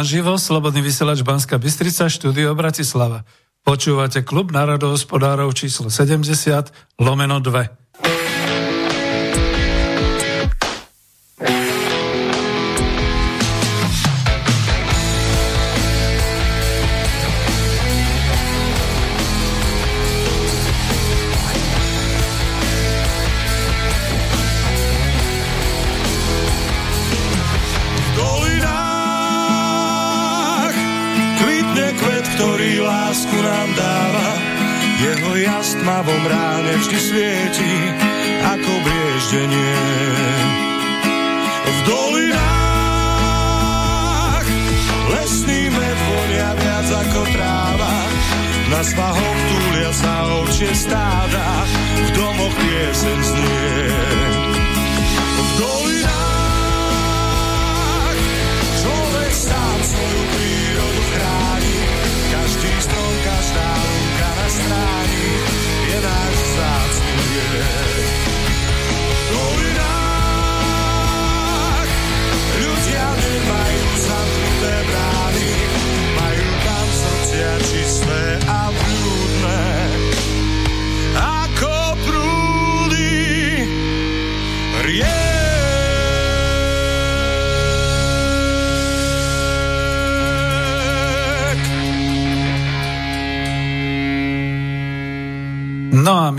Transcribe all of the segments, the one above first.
naživo Slobodný vysielač Banska Bystrica, štúdio Bratislava. Počúvate klub národohospodárov číslo 70, lomeno 2.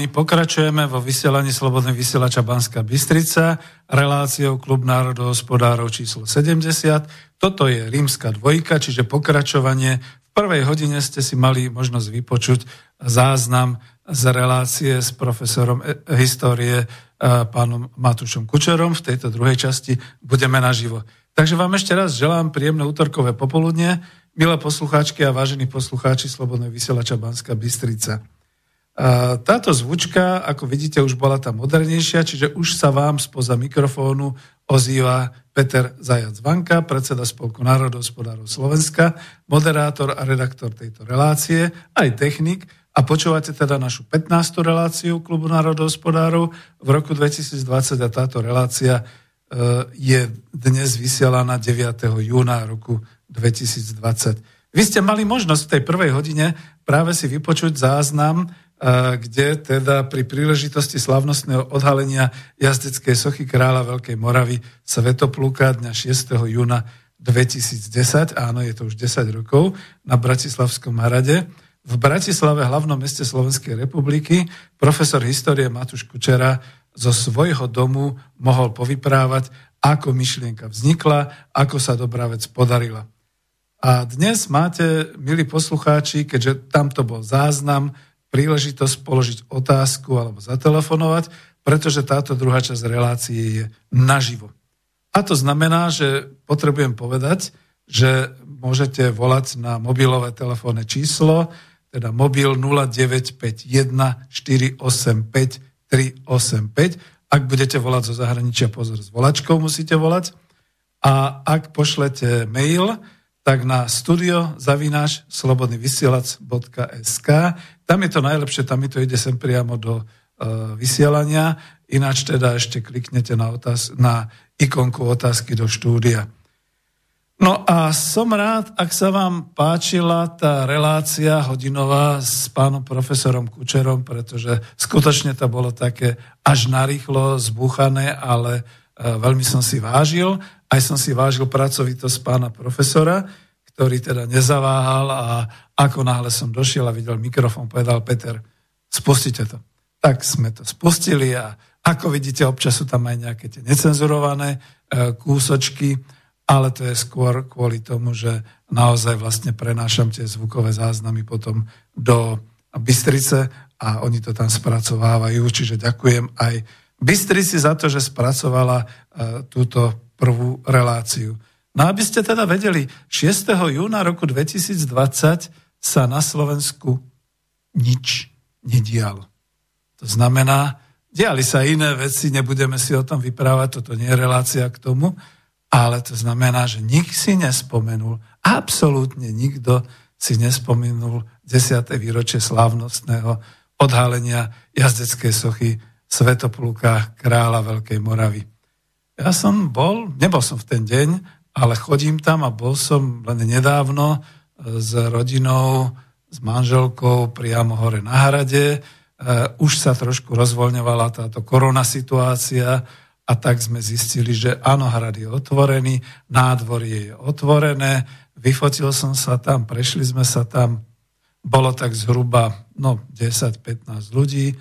my pokračujeme vo vysielaní Slobodnej vysielača Banska Bystrica, reláciou Klub národohospodárov číslo 70. Toto je rímska dvojka, čiže pokračovanie. V prvej hodine ste si mali možnosť vypočuť záznam z relácie s profesorom e- histórie e, pánom Matúšom Kučerom. V tejto druhej časti budeme naživo. Takže vám ešte raz želám príjemné útorkové popoludne, milé poslucháčky a vážení poslucháči Slobodnej vysielača Banska Bystrica. Táto zvučka, ako vidíte, už bola tá modernejšia, čiže už sa vám spoza mikrofónu ozýva Peter Zajac Vanka, predseda Spolku národohospodárov Slovenska, moderátor a redaktor tejto relácie, aj technik. A počúvate teda našu 15. reláciu Klubu národohospodárov v roku 2020 a táto relácia e, je dnes vysielaná 9. júna roku 2020. Vy ste mali možnosť v tej prvej hodine práve si vypočuť záznam kde teda pri príležitosti slavnostného odhalenia jazdeckej sochy kráľa Veľkej Moravy Svetopluka dňa 6. júna 2010, áno, je to už 10 rokov, na Bratislavskom Hrade, v Bratislave, hlavnom meste Slovenskej republiky, profesor histórie Matúš Kučera zo svojho domu mohol povyprávať, ako myšlienka vznikla, ako sa dobrá vec podarila. A dnes máte, milí poslucháči, keďže tamto bol záznam, príležitosť položiť otázku alebo zatelefonovať, pretože táto druhá časť relácie je naživo. A to znamená, že potrebujem povedať, že môžete volať na mobilové telefónne číslo, teda mobil 0951 485 385. Ak budete volať zo zahraničia, pozor, s volačkou musíte volať. A ak pošlete mail, tak na studio zavináš slobodnyvysielac.sk. Tam je to najlepšie, tam mi to ide sem priamo do uh, vysielania. ináč teda ešte kliknete na, otáz- na ikonku otázky do štúdia. No a som rád, ak sa vám páčila tá relácia hodinová s pánom profesorom Kučerom, pretože skutočne to bolo také až narýchlo zbúchané, ale e, veľmi som si vážil. Aj som si vážil pracovitosť pána profesora, ktorý teda nezaváhal a ako náhle som došiel a videl mikrofón, povedal Peter, spustite to. Tak sme to spustili a ako vidíte, občas sú tam aj nejaké tie necenzurované e, kúsočky, ale to je skôr kvôli tomu, že naozaj vlastne prenášam tie zvukové záznamy potom do Bystrice a oni to tam spracovávajú, čiže ďakujem aj Bystrici za to, že spracovala uh, túto prvú reláciu. No aby ste teda vedeli, 6. júna roku 2020 sa na Slovensku nič nedialo. To znamená, diali sa iné veci, nebudeme si o tom vyprávať, toto nie je relácia k tomu, ale to znamená, že nik si nespomenul, absolútne nikto si nespomenul 10. výročie slávnostného odhalenia jazdeckej sochy Svetopluka kráľa Veľkej Moravy. Ja som bol, nebol som v ten deň, ale chodím tam a bol som len nedávno s rodinou, s manželkou priamo hore na hrade. E, už sa trošku rozvoľňovala táto korona situácia, a tak sme zistili, že áno, hrad je otvorený, nádvorie je otvorené, vyfotil som sa tam, prešli sme sa tam, bolo tak zhruba no, 10-15 ľudí.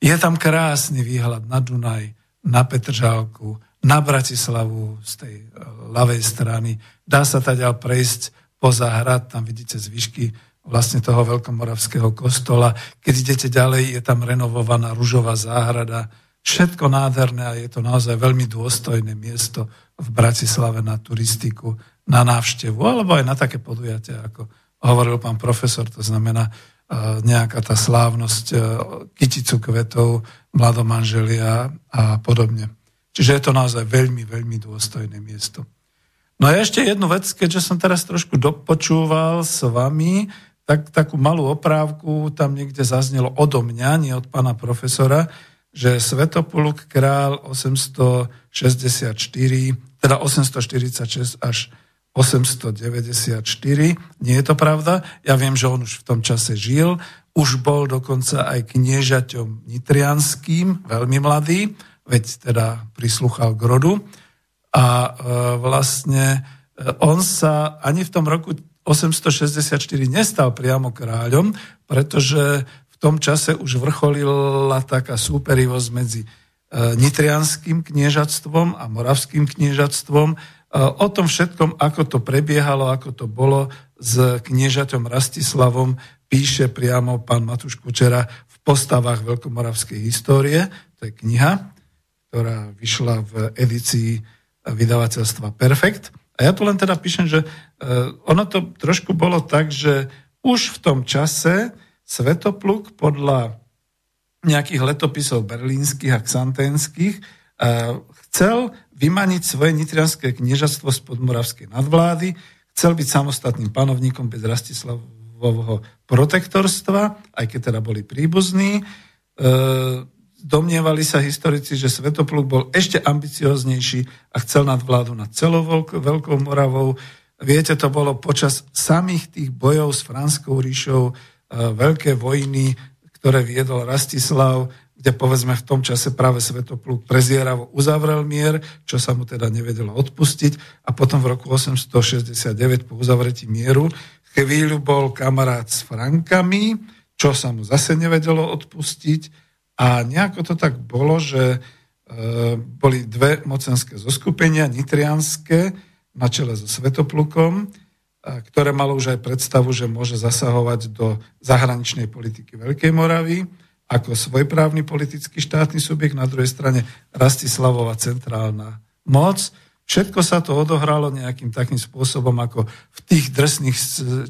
Je tam krásny výhľad na Dunaj, na Petržálku, na Bratislavu z tej e, ľavej strany. Dá sa ďal prejsť poza hrad, tam vidíte zvyšky vlastne toho veľkomoravského kostola. Keď idete ďalej, je tam renovovaná ružová záhrada, Všetko nádherné a je to naozaj veľmi dôstojné miesto v Bratislave na turistiku, na návštevu, alebo aj na také podujatia, ako hovoril pán profesor, to znamená e, nejaká tá slávnosť e, kyticu kvetov, mladomanželia a podobne. Čiže je to naozaj veľmi, veľmi dôstojné miesto. No a ešte jednu vec, keďže som teraz trošku dopočúval s vami, tak takú malú oprávku tam niekde zaznelo odo mňa, nie od pána profesora, že Svetopoluk král 864, teda 846 až 894. Nie je to pravda. Ja viem, že on už v tom čase žil. Už bol dokonca aj kniežaťom nitrianským, veľmi mladý, veď teda prisluchal k rodu. A e, vlastne e, on sa ani v tom roku 864 nestal priamo kráľom, pretože tom čase už vrcholila taká súperivosť medzi e, nitrianským kniežatstvom a moravským kniežatstvom. O tom všetkom, ako to prebiehalo, ako to bolo s kniežaťom Rastislavom, píše priamo pán Matúš Kučera v postavách Veľkomoravskej histórie. To je kniha, ktorá vyšla v edícii vydavateľstva Perfekt. A ja tu len teda píšem, že e, ono to trošku bolo tak, že už v tom čase Svetopluk podľa nejakých letopisov berlínskych a xanténskych eh, chcel vymaniť svoje nitrianské kniežatstvo z podmoravskej nadvlády, chcel byť samostatným panovníkom bez Rastislavovho protektorstva, aj keď teda boli príbuzní. Eh, domnievali sa historici, že Svetopluk bol ešte ambicioznejší a chcel nadvládu nad celou Veľkou Moravou. Viete, to bolo počas samých tých bojov s Franskou ríšou, veľké vojny, ktoré viedol Rastislav, kde povedzme v tom čase práve Svetopluk prezieravo uzavrel mier, čo sa mu teda nevedelo odpustiť a potom v roku 869 po uzavretí mieru chvíľu bol kamarát s Frankami, čo sa mu zase nevedelo odpustiť a nejako to tak bolo, že e, boli dve mocenské zoskupenia, nitrianské na čele so Svetoplukom, ktoré malo už aj predstavu, že môže zasahovať do zahraničnej politiky Veľkej Moravy ako svojprávny politický štátny subjekt, na druhej strane Rastislavová centrálna moc. Všetko sa to odohralo nejakým takým spôsobom, ako v tých drsných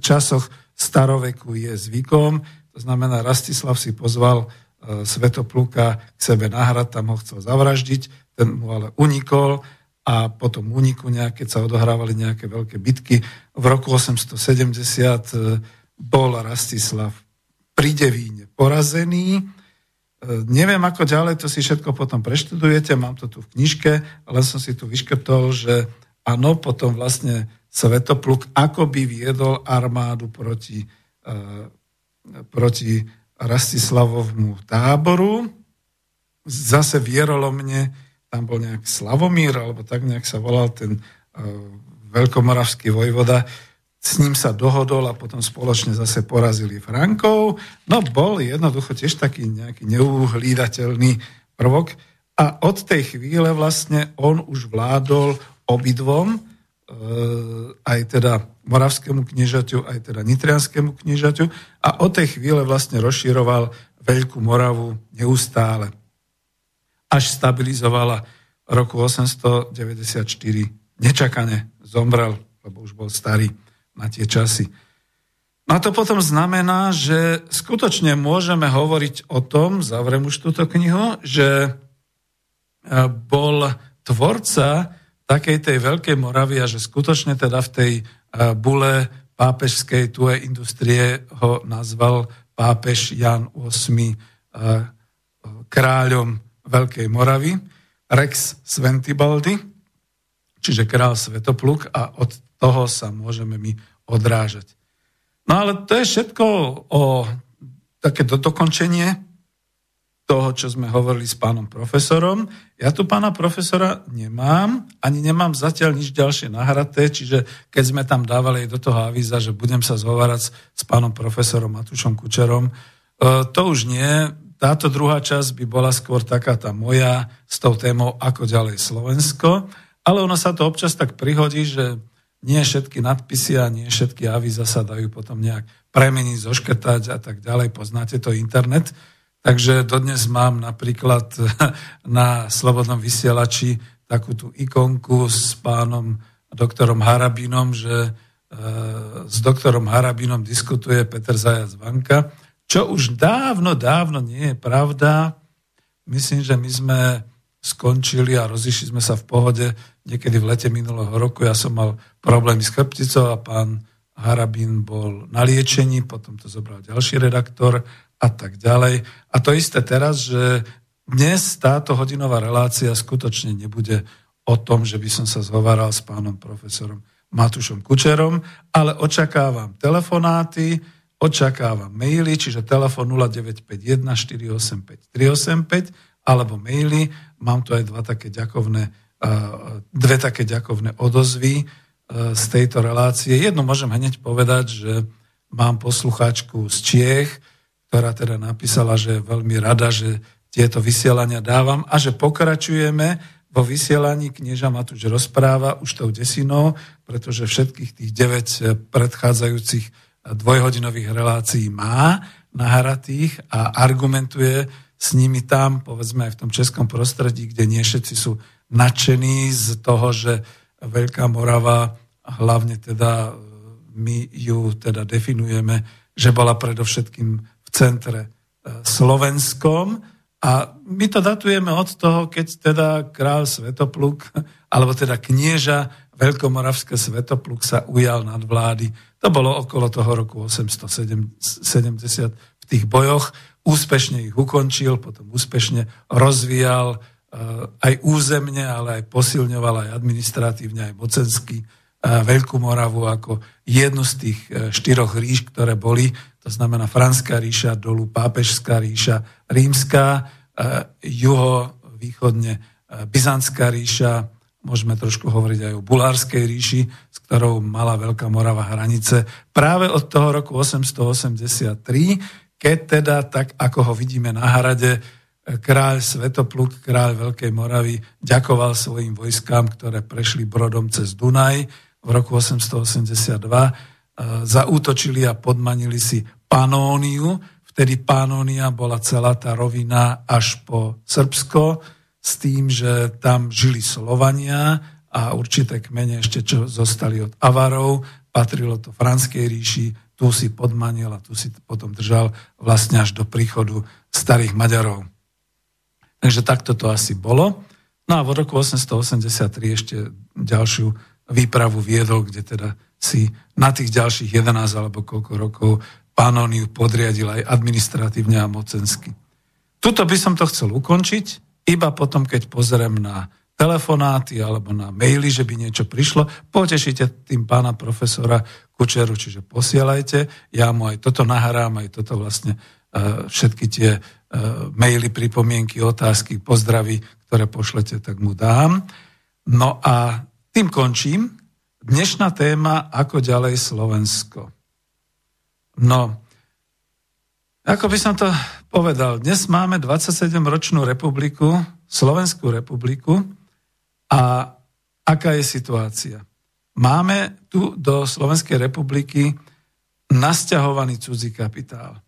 časoch staroveku je zvykom. To znamená, Rastislav si pozval e, Svetopluka k sebe na hrad, tam ho chcel zavraždiť, ten mu ale unikol a potom úniku nejaké, keď sa odohrávali nejaké veľké bitky. V roku 870 e, bol Rastislav pri Devíne porazený. E, neviem ako ďalej, to si všetko potom preštudujete, mám to tu v knižke, ale som si tu vyškrtol, že áno, potom vlastne Svetopluk akoby viedol armádu proti, proti Rastislavovmu táboru. Zase vierolomne, tam bol nejak Slavomír, alebo tak nejak sa volal ten uh, veľkomoravský vojvoda, s ním sa dohodol a potom spoločne zase porazili Frankov. No bol jednoducho tiež taký nejaký neuhlídateľný prvok. A od tej chvíle vlastne on už vládol obidvom, e, aj teda moravskému kniežaťu, aj teda nitrianskému kniežaťu a od tej chvíle vlastne rozširoval Veľkú Moravu neustále. Až stabilizovala roku 894 nečakane zomrel, lebo už bol starý na tie časy. No a to potom znamená, že skutočne môžeme hovoriť o tom, zavrem už túto knihu, že e, bol tvorca takej tej Veľkej Moravy a že skutočne teda v tej e, bule pápežskej tuje industrie ho nazval pápež Jan VIII e, kráľom Veľkej Moravy, Rex Sventibaldi, čiže král Svetopluk a od toho sa môžeme my odrážať. No ale to je všetko o také do dokončenie toho, čo sme hovorili s pánom profesorom. Ja tu pána profesora nemám, ani nemám zatiaľ nič ďalšie nahraté, čiže keď sme tam dávali do toho avíza, že budem sa zhovárať s pánom profesorom Matušom Kučerom, e, to už nie. Táto druhá časť by bola skôr taká tá moja s tou témou ako ďalej Slovensko, ale ono sa to občas tak prihodí, že nie všetky nadpisy a nie všetky avíza sa dajú potom nejak premeniť, zoškrtať a tak ďalej. Poznáte to internet. Takže dodnes mám napríklad na Slobodnom vysielači takú tú ikonku s pánom doktorom Harabinom, že e, s doktorom Harabinom diskutuje Peter Zajac Vanka, čo už dávno, dávno nie je pravda. Myslím, že my sme skončili a rozišli sme sa v pohode niekedy v lete minulého roku. Ja som mal problémy s chrbticou a pán Harabín bol na liečení, potom to zobral ďalší redaktor a tak ďalej. A to isté teraz, že dnes táto hodinová relácia skutočne nebude o tom, že by som sa zhováral s pánom profesorom Matušom Kučerom, ale očakávam telefonáty, očakávam maily, čiže telefon 0951 485 385 alebo maily. Mám tu aj dva také ďakovné, dve také ďakovné odozvy z tejto relácie. Jedno môžem hneď povedať, že mám poslucháčku z Čiech, ktorá teda napísala, že je veľmi rada, že tieto vysielania dávam a že pokračujeme vo vysielaní knieža Matúš rozpráva už tou desinou, pretože všetkých tých 9 predchádzajúcich dvojhodinových relácií má nahratých a argumentuje s nimi tam, povedzme aj v tom českom prostredí, kde nie všetci sú nadšení z toho, že Veľká Morava, hlavne teda my ju teda definujeme, že bola predovšetkým centre e, slovenskom a my to datujeme od toho, keď teda král Svetopluk, alebo teda knieža Veľkomoravské Svetopluk sa ujal nad vlády. To bolo okolo toho roku 870 v tých bojoch úspešne ich ukončil, potom úspešne rozvíjal eh, aj územne, ale aj posilňoval aj administratívne, aj mocensky eh, Veľkú Moravu ako jednu z tých štyroch ríš, ktoré boli, to znamená Franská ríša, dolu Pápežská ríša, Rímska, juho, východne Byzantská ríša, môžeme trošku hovoriť aj o Bulárskej ríši, s ktorou mala Veľká Morava hranice práve od toho roku 883, keď teda, tak ako ho vidíme na hrade, kráľ Svetopluk, kráľ Veľkej Moravy, ďakoval svojim vojskám, ktoré prešli brodom cez Dunaj v roku 882, e, zaútočili a podmanili si Panóniu, vtedy Panónia bola celá tá rovina až po Srbsko, s tým, že tam žili Slovania a určité kmene ešte čo zostali od Avarov, patrilo to Franskej ríši, tu si podmanil a tu si potom držal vlastne až do príchodu starých Maďarov. Takže takto to asi bolo. No a v roku 883 ešte ďalšiu výpravu viedol, kde teda si na tých ďalších 11 alebo koľko rokov Panóniu podriadil aj administratívne a mocensky. tuto by som to chcel ukončiť, iba potom, keď pozriem na telefonáty alebo na maily, že by niečo prišlo, potešíte tým pána profesora Kučeru, čiže posielajte, ja mu aj toto nahrám, aj toto vlastne uh, všetky tie uh, maily, pripomienky, otázky, pozdravy, ktoré pošlete, tak mu dám. No a tým končím. Dnešná téma, ako ďalej Slovensko. No, ako by som to povedal, dnes máme 27-ročnú republiku, Slovenskú republiku, a aká je situácia? Máme tu do Slovenskej republiky nasťahovaný cudzí kapitál.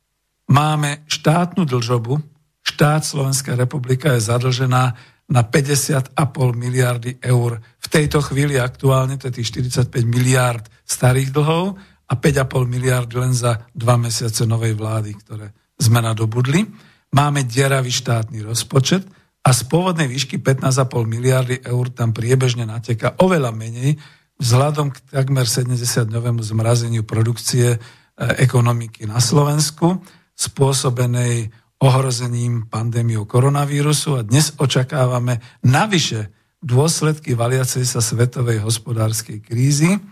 Máme štátnu dlžobu, štát Slovenská republika je zadlžená na 50,5 miliardy eur. V tejto chvíli aktuálne to je tých 45 miliard starých dlhov a 5,5 miliardy len za dva mesiace novej vlády, ktoré sme nadobudli. Máme deravý štátny rozpočet a z pôvodnej výšky 15,5 miliardy eur tam priebežne nateka oveľa menej vzhľadom k takmer 70-dňovému zmrazeniu produkcie e, ekonomiky na Slovensku spôsobenej ohrozením pandémiou koronavírusu a dnes očakávame navyše dôsledky valiacej sa svetovej hospodárskej krízy,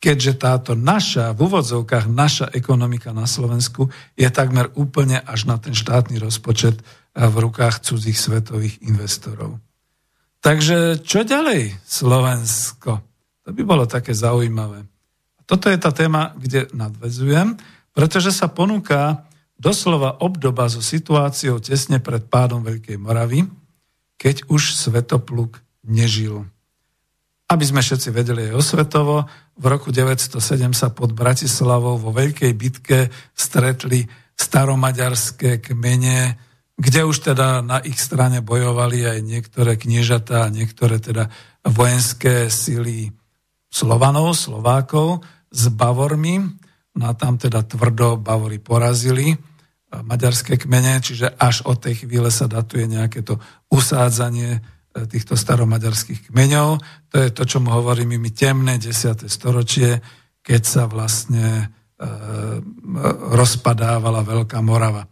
keďže táto naša, v úvodzovkách naša ekonomika na Slovensku je takmer úplne až na ten štátny rozpočet v rukách cudzích svetových investorov. Takže čo ďalej Slovensko? To by bolo také zaujímavé. Toto je tá téma, kde nadvezujem, pretože sa ponúka doslova obdoba so situáciou tesne pred pádom Veľkej Moravy, keď už Svetopluk nežil. Aby sme všetci vedeli aj osvetovo, v roku 907 sa pod Bratislavou vo Veľkej bitke stretli staromaďarské kmene, kde už teda na ich strane bojovali aj niektoré kniežatá, niektoré teda vojenské sily Slovanov, Slovákov s Bavormi. No a tam teda tvrdo Bavory porazili e, maďarské kmene, čiže až od tej chvíle sa datuje nejaké to usádzanie týchto staromaďarských kmeňov. To je to, čo mu hovoríme my temné 10. storočie, keď sa vlastne e, rozpadávala Veľká Morava.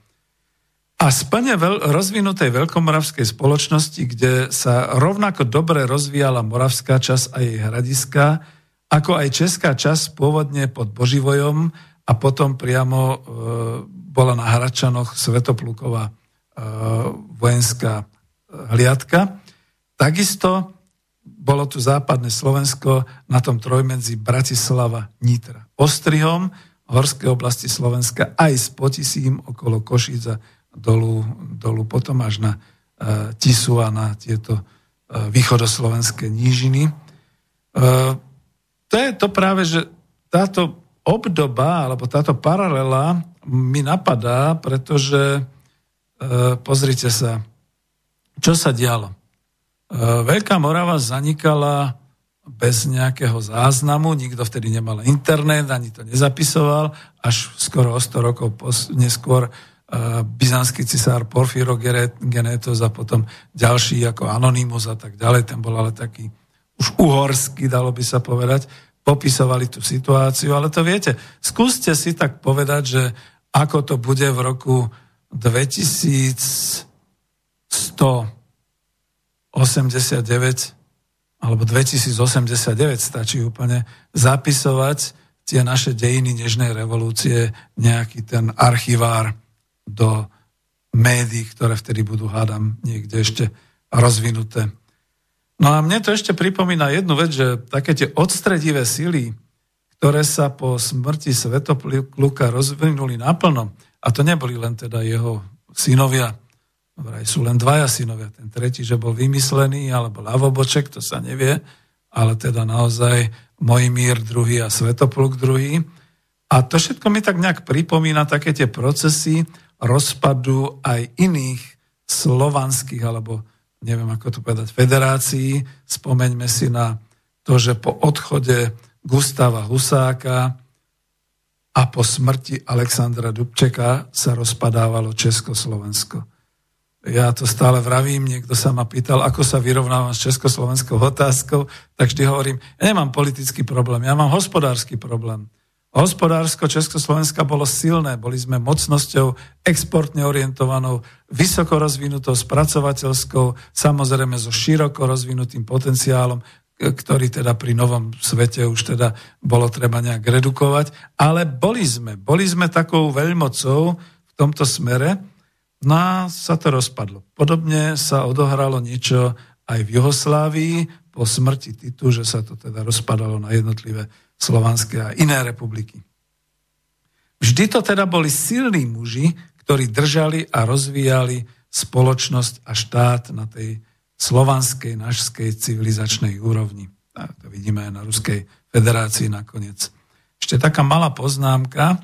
A z plne veľ, rozvinutej veľkomoravskej spoločnosti, kde sa rovnako dobre rozvíjala moravská časť a jej hradiska, ako aj česká časť pôvodne pod Boživojom a potom priamo e, bola na Hračanoch Svetopluková e, vojenská e, hliadka. Takisto bolo tu západné Slovensko na tom trojmedzi Bratislava, Nitra, Ostrihom, horské oblasti Slovenska aj s Potisím okolo Košica dolu, dolu potom až na uh, Tisu a na tieto uh, východoslovenské nížiny. Uh, to je to práve, že táto obdoba alebo táto paralela mi napadá, pretože uh, pozrite sa, čo sa dialo. Uh, Veľká Morava zanikala bez nejakého záznamu, nikto vtedy nemal internet, ani to nezapisoval, až skoro o 100 rokov neskôr byzantský cisár Porfiro Genetos a potom ďalší ako Anonymous a tak ďalej, ten bol ale taký už uhorský, dalo by sa povedať, popisovali tú situáciu, ale to viete, skúste si tak povedať, že ako to bude v roku 2189 alebo 2089 stačí úplne zapisovať tie naše dejiny nežnej revolúcie, nejaký ten archivár do médií, ktoré vtedy budú, hádam, niekde ešte rozvinuté. No a mne to ešte pripomína jednu vec, že také tie odstredivé sily, ktoré sa po smrti Svetopluka rozvinuli naplno, a to neboli len teda jeho synovia, vraj sú len dvaja synovia, ten tretí, že bol vymyslený, alebo ľavoboček, to sa nevie, ale teda naozaj Mojmír druhý a Svetopluk druhý. A to všetko mi tak nejak pripomína také tie procesy, rozpadu aj iných slovanských, alebo neviem ako to povedať, federácií. Spomeňme si na to, že po odchode Gustava Husáka a po smrti Alexandra Dubčeka sa rozpadávalo Československo. Ja to stále vravím, niekto sa ma pýtal, ako sa vyrovnávam s československou otázkou, tak vždy hovorím, ja nemám politický problém, ja mám hospodársky problém. Hospodársko Československa bolo silné, boli sme mocnosťou exportne orientovanou, vysoko rozvinutou, spracovateľskou, samozrejme so široko rozvinutým potenciálom, ktorý teda pri novom svete už teda bolo treba nejak redukovať. Ale boli sme, boli sme takou veľmocou v tomto smere, no a sa to rozpadlo. Podobne sa odohralo niečo aj v Juhoslávii po smrti Titu, že sa to teda rozpadalo na jednotlivé slovanské a iné republiky. Vždy to teda boli silní muži, ktorí držali a rozvíjali spoločnosť a štát na tej slovanskej, našskej civilizačnej úrovni. A to vidíme aj na Ruskej federácii nakoniec. Ešte taká malá poznámka,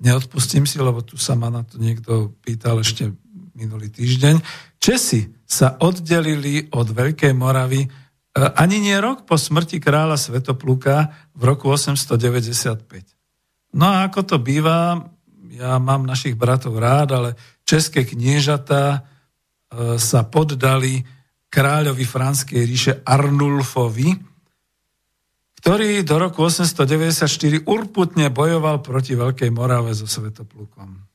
neodpustím si, lebo tu sa ma na to niekto pýtal ešte minulý týždeň. Česi sa oddelili od Veľkej Moravy E, ani nie rok po smrti kráľa Svetopluka v roku 895. No a ako to býva, ja mám našich bratov rád, ale české kniežatá e, sa poddali kráľovi Franskej ríše Arnulfovi, ktorý do roku 894 urputne bojoval proti Veľkej Morave so Svetoplukom.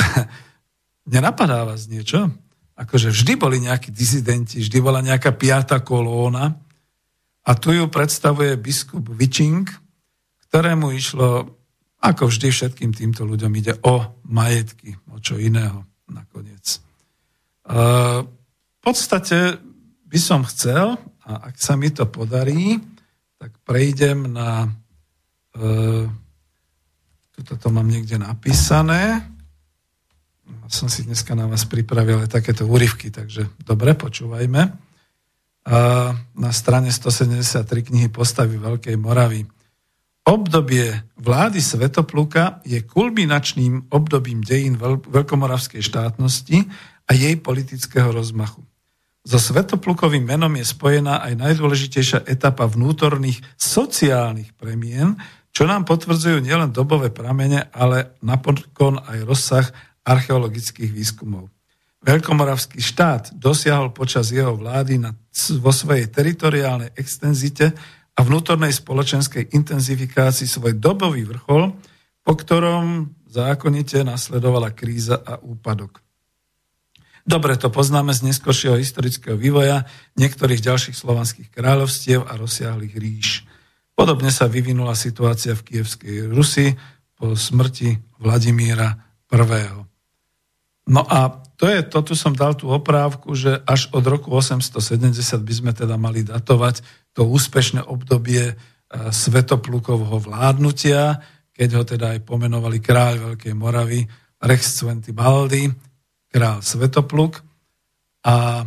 Nenapadá vás niečo? akože vždy boli nejakí dizidenti, vždy bola nejaká piata kolóna a tu ju predstavuje biskup Vičing, ktorému išlo, ako vždy všetkým týmto ľuďom ide o majetky, o čo iného nakoniec. V podstate by som chcel, a ak sa mi to podarí, tak prejdem na... E, tuto to mám niekde napísané som si dneska na vás pripravil aj takéto úryvky, takže dobre, počúvajme. A na strane 173 knihy Postavy Veľkej Moravy. Obdobie vlády Svetopluka je kulminačným obdobím dejín veľkomoravskej štátnosti a jej politického rozmachu. So Svetoplukovým menom je spojená aj najdôležitejšia etapa vnútorných sociálnych premien, čo nám potvrdzujú nielen dobové pramene, ale napokon aj rozsah archeologických výskumov. Veľkomoravský štát dosiahol počas jeho vlády na, vo svojej teritoriálnej extenzite a vnútornej spoločenskej intenzifikácii svoj dobový vrchol, po ktorom zákonite nasledovala kríza a úpadok. Dobre to poznáme z neskôršieho historického vývoja niektorých ďalších slovanských kráľovstiev a rozsiahlých ríš. Podobne sa vyvinula situácia v kievskej Rusi po smrti Vladimíra I. No a to je, to tu som dal tú oprávku, že až od roku 870 by sme teda mali datovať to úspešné obdobie e, Svetoplukovho vládnutia, keď ho teda aj pomenovali kráľ Veľkej Moravy Rex Baldi, kráľ Svetopluk a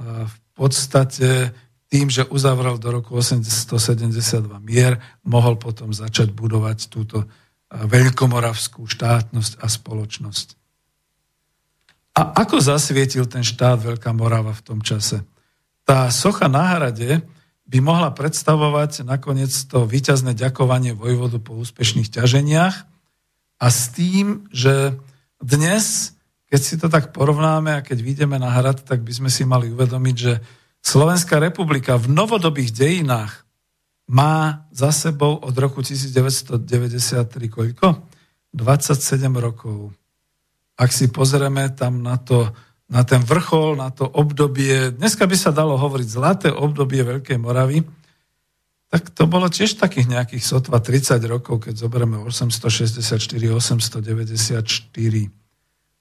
v podstate tým, že uzavrel do roku 872 mier, mohol potom začať budovať túto e, veľkomoravskú štátnosť a spoločnosť. A ako zasvietil ten štát Veľká Morava v tom čase? Tá socha na hrade by mohla predstavovať nakoniec to výťazné ďakovanie vojvodu po úspešných ťaženiach a s tým, že dnes, keď si to tak porovnáme a keď vidíme na hrad, tak by sme si mali uvedomiť, že Slovenská republika v novodobých dejinách má za sebou od roku 1993 koľko? 27 rokov ak si pozrieme tam na, to, na ten vrchol, na to obdobie, dneska by sa dalo hovoriť zlaté obdobie Veľkej Moravy, tak to bolo tiež takých nejakých sotva 30 rokov, keď zoberieme 864, 894.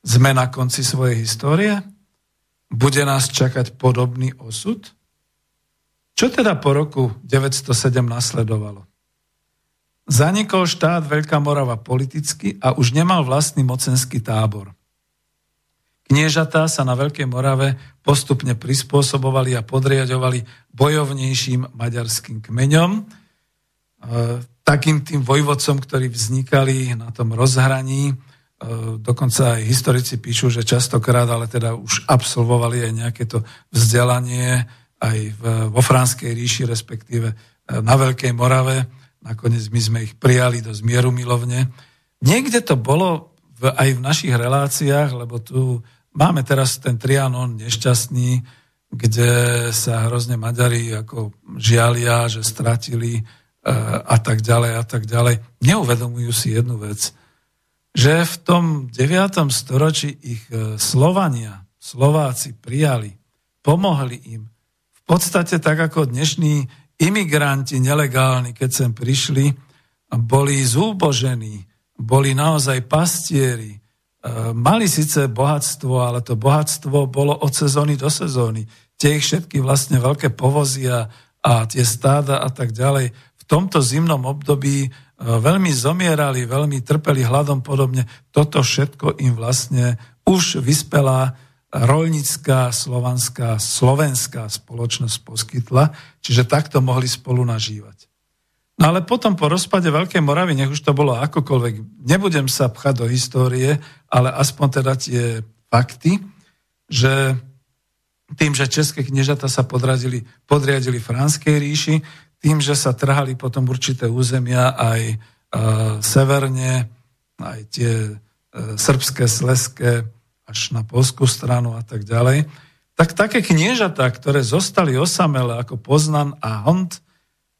Sme na konci svojej histórie? Bude nás čakať podobný osud? Čo teda po roku 907 nasledovalo? Zanikol štát Veľká Morava politicky a už nemal vlastný mocenský tábor. Kniežatá sa na Veľkej Morave postupne prispôsobovali a podriadovali bojovnejším maďarským kmeňom, e, takým tým vojvodcom, ktorí vznikali na tom rozhraní. E, dokonca aj historici píšu, že častokrát, ale teda už absolvovali aj nejaké to vzdelanie aj vo Franskej ríši, respektíve e, na Veľkej Morave Nakoniec my sme ich prijali do zmieru milovne. Niekde to bolo v, aj v našich reláciách, lebo tu máme teraz ten Trianon nešťastný, kde sa hrozne Maďari ako žialia, že stratili a tak ďalej a tak ďalej. Neuvedomujú si jednu vec, že v tom 9. storočí ich e, Slovania, Slováci prijali, pomohli im. V podstate tak ako dnešní imigranti nelegálni, keď sem prišli, boli zúbožení, boli naozaj pastieri, e, mali síce bohatstvo, ale to bohatstvo bolo od sezóny do sezóny. Tie ich všetky vlastne veľké povozia a tie stáda a tak ďalej. V tomto zimnom období veľmi zomierali, veľmi trpeli hladom podobne. Toto všetko im vlastne už vyspelá rolnická, slovanská, slovenská spoločnosť poskytla, čiže takto mohli spolu nažívať. No ale potom po rozpade Veľkej Moravy, nech už to bolo akokoľvek, nebudem sa pchať do histórie, ale aspoň teda tie fakty, že tým, že české kniežata sa podradili, podriadili Franskej ríši, tým, že sa trhali potom určité územia aj e, severne, aj tie e, srbské, sleské, až na polskú stranu a tak ďalej, tak také kniežatá, ktoré zostali osamele ako Poznan a Hunt,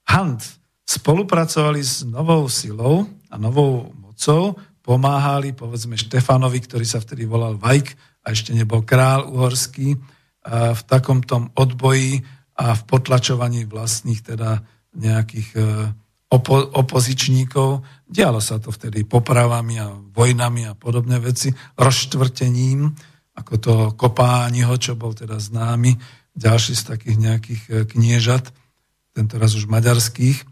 Hunt spolupracovali s novou silou a novou mocou, pomáhali povedzme Štefanovi, ktorý sa vtedy volal Vajk a ešte nebol král uhorský, v takom tom odboji a v potlačovaní vlastných teda nejakých e, opo- opozičníkov. Dialo sa to vtedy popravami a vojnami a podobné veci, rozštvrtením, ako to Kopániho, čo bol teda známy, ďalší z takých nejakých e, kniežat, tentoraz už maďarských.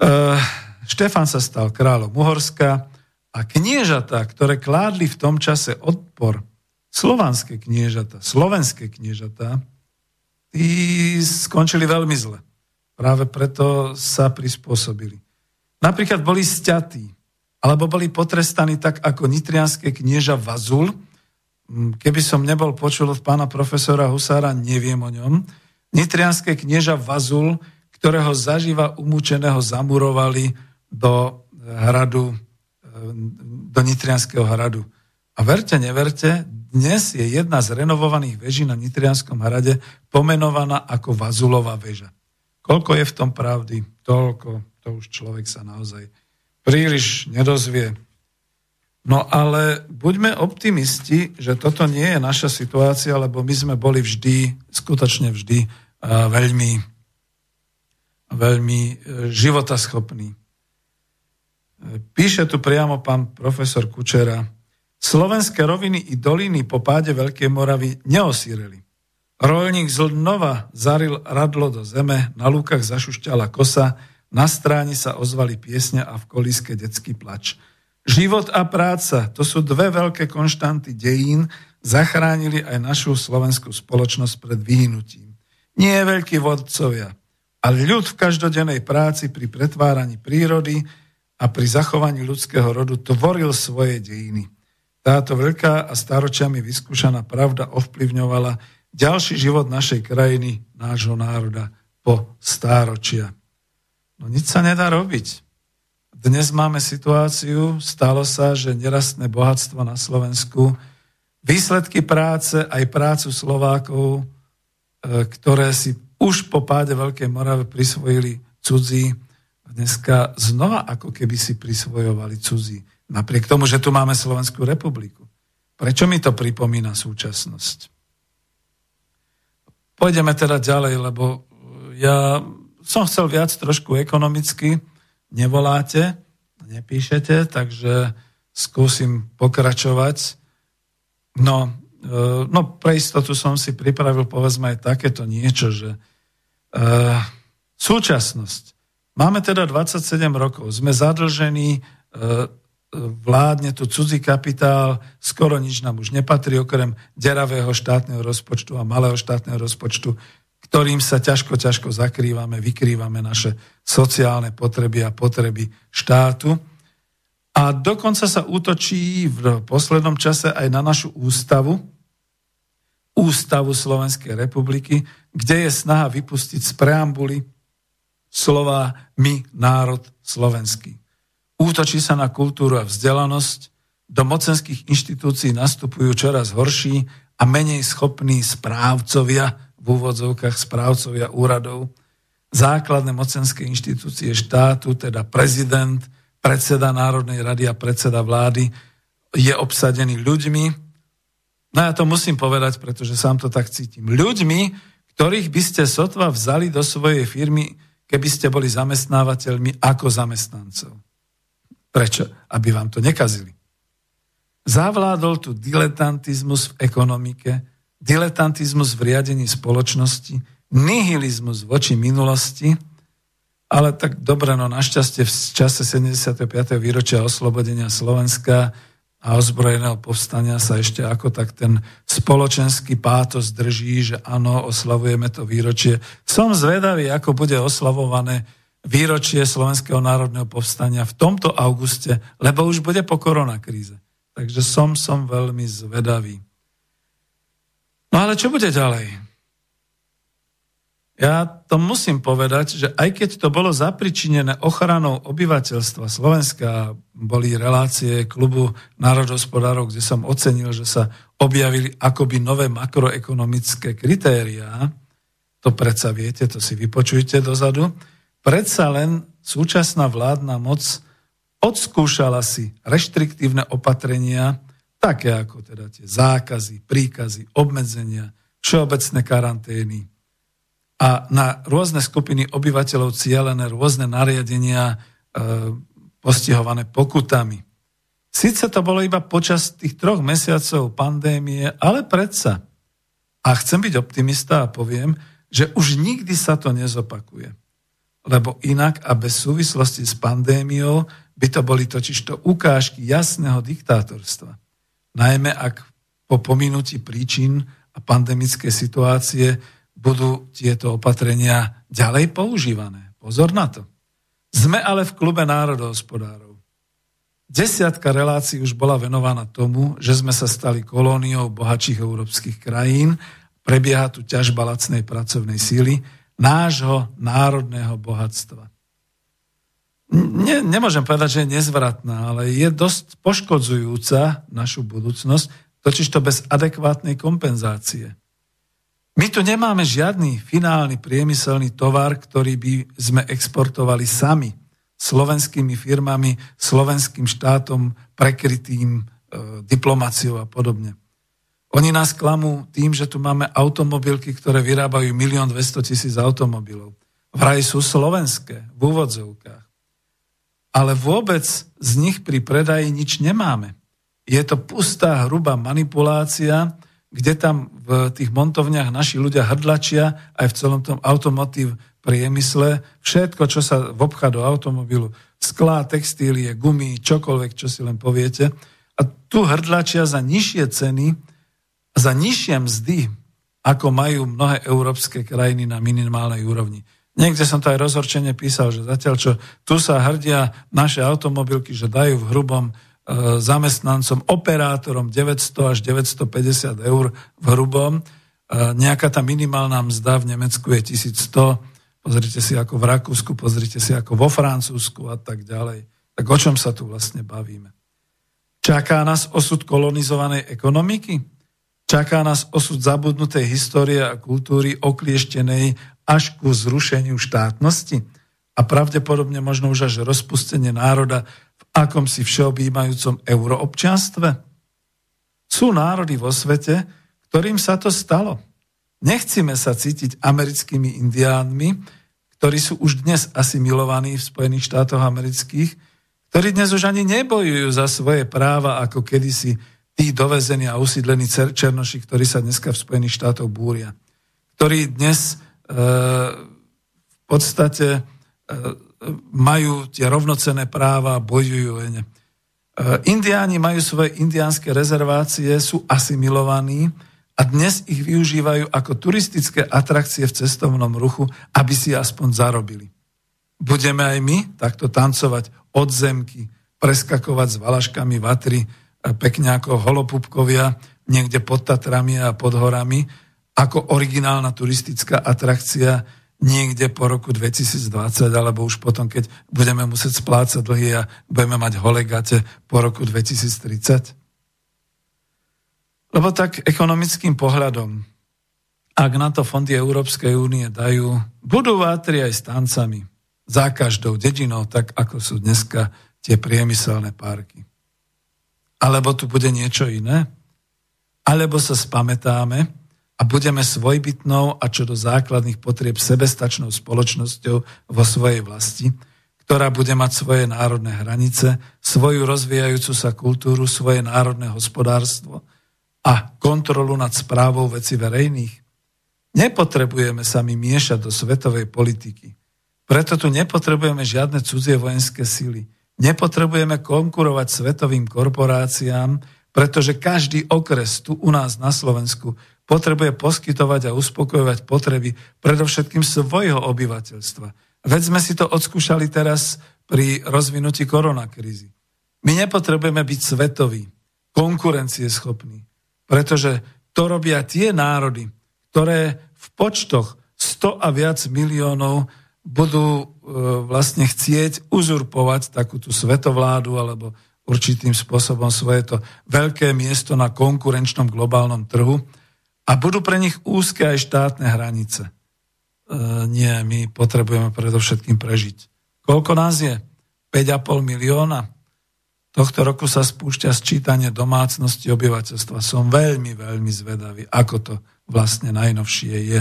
Uh, Štefan sa stal kráľom Uhorska a kniežata, ktoré kládli v tom čase odpor, slovanské kniežata, slovenské kniežata, tí skončili veľmi zle. Práve preto sa prispôsobili. Napríklad boli sťatí, alebo boli potrestaní tak ako nitrianské knieža Vazul. Mm, keby som nebol počul od pána profesora Husára, neviem o ňom. Nitrianské knieža Vazul ktorého zaživa umúčeného zamurovali do hradu, do Nitrianského hradu. A verte, neverte, dnes je jedna z renovovaných veží na Nitrianskom hrade pomenovaná ako Vazulová väža. Koľko je v tom pravdy? Toľko. To už človek sa naozaj príliš nedozvie. No ale buďme optimisti, že toto nie je naša situácia, lebo my sme boli vždy, skutočne vždy veľmi veľmi e, životaschopný. E, píše tu priamo pán profesor Kučera. Slovenské roviny i doliny po páde Veľkej Moravy neosíreli. Rolník znova zaril radlo do zeme, na lúkach zašušťala kosa, na stráni sa ozvali piesne a v kolíske detský plač. Život a práca, to sú dve veľké konštanty dejín, zachránili aj našu slovenskú spoločnosť pred vyhnutím. Nie veľkí vodcovia, ale ľud v každodennej práci pri pretváraní prírody a pri zachovaní ľudského rodu tvoril svoje dejiny. Táto veľká a staročiami vyskúšaná pravda ovplyvňovala ďalší život našej krajiny, nášho národa po stáročia. No nič sa nedá robiť. Dnes máme situáciu, stalo sa, že nerastné bohatstvo na Slovensku, výsledky práce, aj prácu Slovákov, e, ktoré si už po páde Veľkej Morave prisvojili cudzí, dneska znova ako keby si prisvojovali cudzí. Napriek tomu, že tu máme Slovenskú republiku. Prečo mi to pripomína súčasnosť? Pôjdeme teda ďalej, lebo ja som chcel viac trošku ekonomicky, nevoláte, nepíšete, takže skúsim pokračovať. No, e, no pre istotu som si pripravil povedzme aj takéto niečo, že Uh, súčasnosť. Máme teda 27 rokov, sme zadlžení, uh, vládne tu cudzí kapitál, skoro nič nám už nepatrí, okrem deravého štátneho rozpočtu a malého štátneho rozpočtu, ktorým sa ťažko, ťažko zakrývame, vykrývame naše sociálne potreby a potreby štátu. A dokonca sa útočí v poslednom čase aj na našu ústavu, Ústavu Slovenskej republiky, kde je snaha vypustiť z preambuly slova my, národ slovenský. Útočí sa na kultúru a vzdelanosť, do mocenských inštitúcií nastupujú čoraz horší a menej schopní správcovia, v úvodzovkách správcovia úradov. základné mocenské inštitúcie štátu, teda prezident, predseda Národnej rady a predseda vlády, je obsadený ľuďmi, no ja to musím povedať, pretože sám to tak cítim, ľuďmi, ktorých by ste sotva vzali do svojej firmy, keby ste boli zamestnávateľmi ako zamestnancov. Prečo? Aby vám to nekazili. Zavládol tu diletantizmus v ekonomike, diletantizmus v riadení spoločnosti, nihilizmus voči minulosti, ale tak dobre, no našťastie v čase 75. výročia oslobodenia Slovenska a ozbrojeného povstania sa ešte ako tak ten spoločenský pátos drží, že áno, oslavujeme to výročie. Som zvedavý, ako bude oslavované výročie Slovenského národného povstania v tomto auguste, lebo už bude po koronakríze. Takže som, som veľmi zvedavý. No ale čo bude ďalej? Ja to musím povedať, že aj keď to bolo zapričinené ochranou obyvateľstva Slovenska, boli relácie klubu národospodárov, kde som ocenil, že sa objavili akoby nové makroekonomické kritériá, to predsa viete, to si vypočujte dozadu, predsa len súčasná vládna moc odskúšala si reštriktívne opatrenia, také ako teda tie zákazy, príkazy, obmedzenia, všeobecné karantény, a na rôzne skupiny obyvateľov cielené rôzne nariadenia e, postihované pokutami. Sice to bolo iba počas tých troch mesiacov pandémie, ale predsa. A chcem byť optimista a poviem, že už nikdy sa to nezopakuje. Lebo inak a bez súvislosti s pandémiou by to boli totižto ukážky jasného diktátorstva. Najmä ak po pominutí príčin a pandemické situácie budú tieto opatrenia ďalej používané. Pozor na to. Sme ale v klube národohospodárov. Desiatka relácií už bola venovaná tomu, že sme sa stali kolóniou bohatších európskych krajín, prebieha tu ťažba lacnej pracovnej síly, nášho národného bohatstva. Ne, nemôžem povedať, že je nezvratná, ale je dosť poškodzujúca našu budúcnosť, totiž to bez adekvátnej kompenzácie. My tu nemáme žiadny finálny priemyselný tovar, ktorý by sme exportovali sami slovenskými firmami, slovenským štátom prekrytým e, diplomáciou a podobne. Oni nás klamú tým, že tu máme automobilky, ktoré vyrábajú 1 200 tisíc automobilov. Vraj sú slovenské, v úvodzovkách. Ale vôbec z nich pri predaji nič nemáme. Je to pustá, hrubá manipulácia, kde tam v tých montovniach naši ľudia hrdlačia aj v celom tom automotív priemysle, všetko, čo sa vobchá do automobilu, sklá, textílie, gumy, čokoľvek, čo si len poviete. A tu hrdlačia za nižšie ceny, za nižšie mzdy, ako majú mnohé európske krajiny na minimálnej úrovni. Niekde som to aj rozhorčene písal, že zatiaľ čo tu sa hrdia naše automobilky, že dajú v hrubom E, zamestnancom, operátorom 900 až 950 eur v hrubom. E, nejaká tá minimálna mzda v Nemecku je 1100. Pozrite si ako v Rakúsku, pozrite si ako vo Francúzsku a tak ďalej. Tak o čom sa tu vlastne bavíme? Čaká nás osud kolonizovanej ekonomiky? Čaká nás osud zabudnutej histórie a kultúry oklieštenej až ku zrušeniu štátnosti? A pravdepodobne možno už až rozpustenie národa akomsi všeobjímajúcom euroobčianstve? Sú národy vo svete, ktorým sa to stalo. Nechcíme sa cítiť americkými indiánmi, ktorí sú už dnes asimilovaní v Spojených štátoch amerických, ktorí dnes už ani nebojujú za svoje práva, ako kedysi tí dovezení a usídlení černoši, ktorí sa dneska v Spojených štátoch búria. Ktorí dnes e, v podstate e, majú tie rovnocené práva, bojujú. Ne? Indiáni majú svoje indiánske rezervácie, sú asimilovaní a dnes ich využívajú ako turistické atrakcie v cestovnom ruchu, aby si aspoň zarobili. Budeme aj my takto tancovať od zemky, preskakovať s valaškami vatry, pekne ako holopupkovia, niekde pod Tatrami a pod horami, ako originálna turistická atrakcia, niekde po roku 2020, alebo už potom, keď budeme musieť splácať dlhy a budeme mať holegate po roku 2030? Lebo tak ekonomickým pohľadom, ak na to fondy Európskej únie dajú, budú vátri aj s tancami za každou dedinou, tak ako sú dneska tie priemyselné parky. Alebo tu bude niečo iné? Alebo sa spametáme a budeme svojbytnou a čo do základných potrieb sebestačnou spoločnosťou vo svojej vlasti, ktorá bude mať svoje národné hranice, svoju rozvíjajúcu sa kultúru, svoje národné hospodárstvo a kontrolu nad správou veci verejných? Nepotrebujeme sa my miešať do svetovej politiky. Preto tu nepotrebujeme žiadne cudzie vojenské síly. Nepotrebujeme konkurovať svetovým korporáciám, pretože každý okres tu u nás na Slovensku potrebuje poskytovať a uspokojovať potreby predovšetkým svojho obyvateľstva. Veď sme si to odskúšali teraz pri rozvinutí koronakrízy. My nepotrebujeme byť svetoví, konkurencieschopní, pretože to robia tie národy, ktoré v počtoch 100 a viac miliónov budú e, vlastne chcieť uzurpovať takúto svetovládu alebo určitým spôsobom svoje to veľké miesto na konkurenčnom globálnom trhu a budú pre nich úzke aj štátne hranice. E, nie, my potrebujeme predovšetkým prežiť. Koľko nás je? 5,5 milióna. Tohto roku sa spúšťa sčítanie domácnosti obyvateľstva. Som veľmi, veľmi zvedavý, ako to vlastne najnovšie je.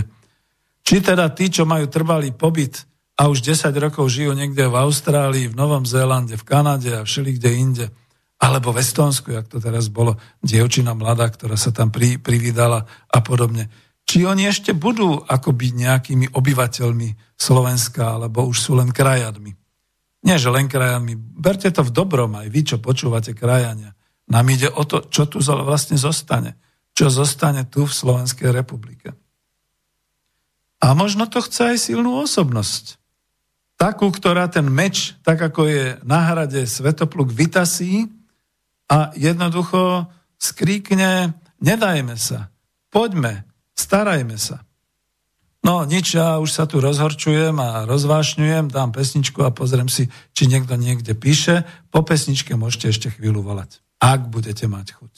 Či teda tí, čo majú trvalý pobyt a už 10 rokov žijú niekde v Austrálii, v Novom Zélande, v Kanade a všeli kde inde, alebo v Estónsku, jak to teraz bolo, dievčina mladá, ktorá sa tam pri, privídala a podobne. Či oni ešte budú akoby nejakými obyvateľmi Slovenska, alebo už sú len krajadmi. Nie, že len krajadmi. Berte to v dobrom aj vy, čo počúvate krajania. Nám ide o to, čo tu vlastne zostane čo zostane tu v Slovenskej republike. A možno to chce aj silnú osobnosť. Takú, ktorá ten meč, tak ako je na hrade Svetopluk, vytasí a jednoducho skríkne, nedajme sa, poďme, starajme sa. No nič, ja už sa tu rozhorčujem a rozvášňujem, dám pesničku a pozriem si, či niekto niekde píše. Po pesničke môžete ešte chvíľu volať, ak budete mať chuť.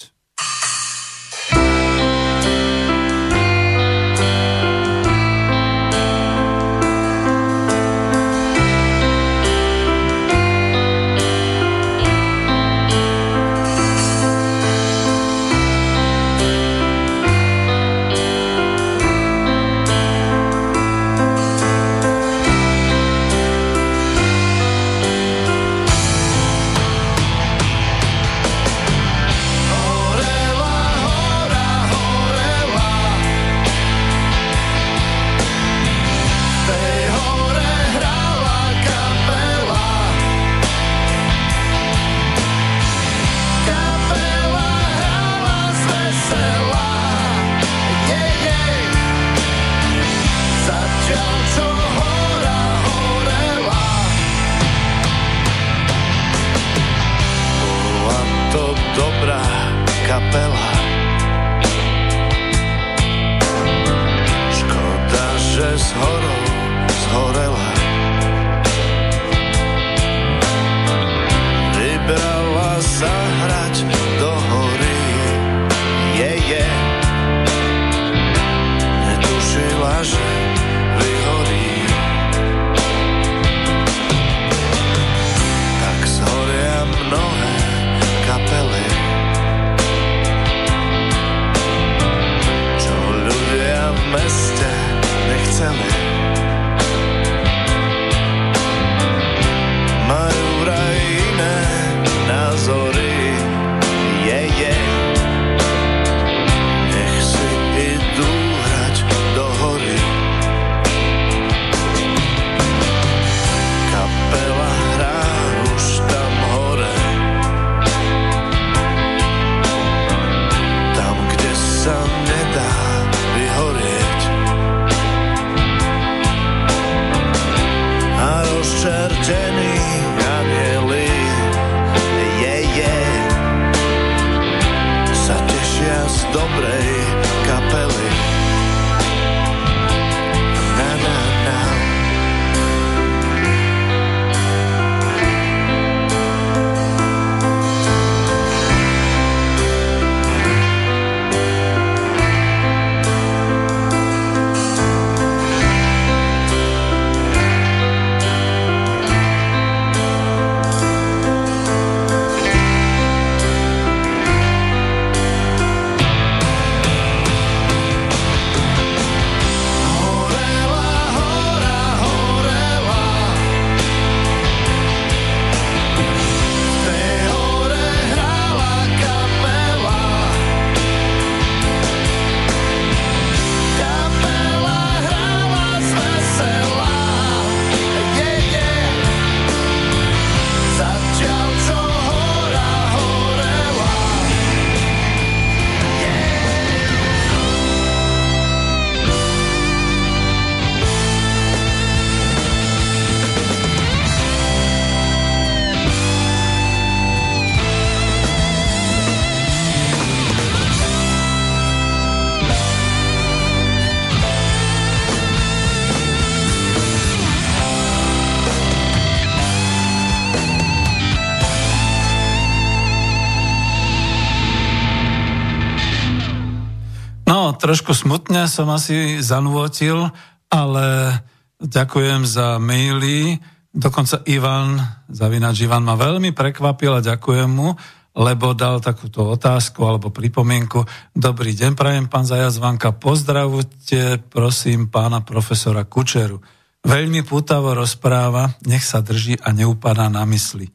Trošku smutne som asi zanúotil, ale ďakujem za maily. Dokonca Ivan, zavinač Ivan ma veľmi prekvapil a ďakujem mu, lebo dal takúto otázku alebo pripomienku. Dobrý deň, prajem pán Zajazvanka, pozdravujte prosím pána profesora Kučeru. Veľmi pútavo rozpráva, nech sa drží a neupadá na mysli.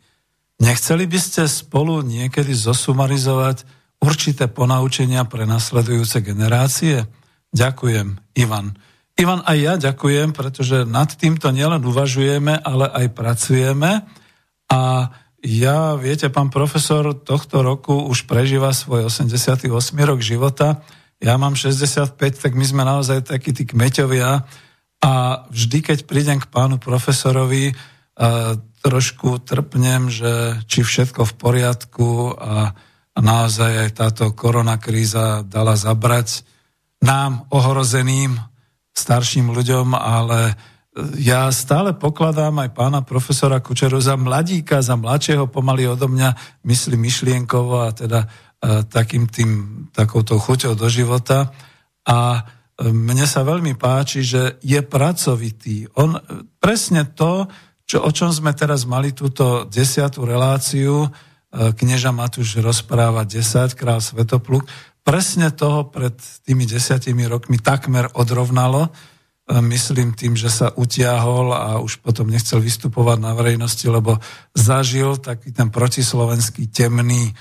Nechceli by ste spolu niekedy zosumarizovať určité ponaučenia pre nasledujúce generácie? Ďakujem, Ivan. Ivan, aj ja ďakujem, pretože nad týmto nielen uvažujeme, ale aj pracujeme. A ja, viete, pán profesor tohto roku už prežíva svoj 88. rok života. Ja mám 65, tak my sme naozaj takí tí kmeťovia, a vždy, keď prídem k pánu profesorovi, trošku trpnem, že či všetko v poriadku a, a naozaj aj táto koronakríza dala zabrať nám, ohrozeným, starším ľuďom, ale ja stále pokladám aj pána profesora Kučeru za mladíka, za mladšieho pomaly odo mňa, myslím myšlienkovo a teda takým tým, takouto chuťou do života. A mne sa veľmi páči, že je pracovitý. On presne to, čo, o čom sme teraz mali túto desiatú reláciu, e, knieža Matúš rozpráva 10, král Svetopluk, presne toho pred tými desiatimi rokmi takmer odrovnalo, e, myslím tým, že sa utiahol a už potom nechcel vystupovať na verejnosti, lebo zažil taký ten protislovenský temný,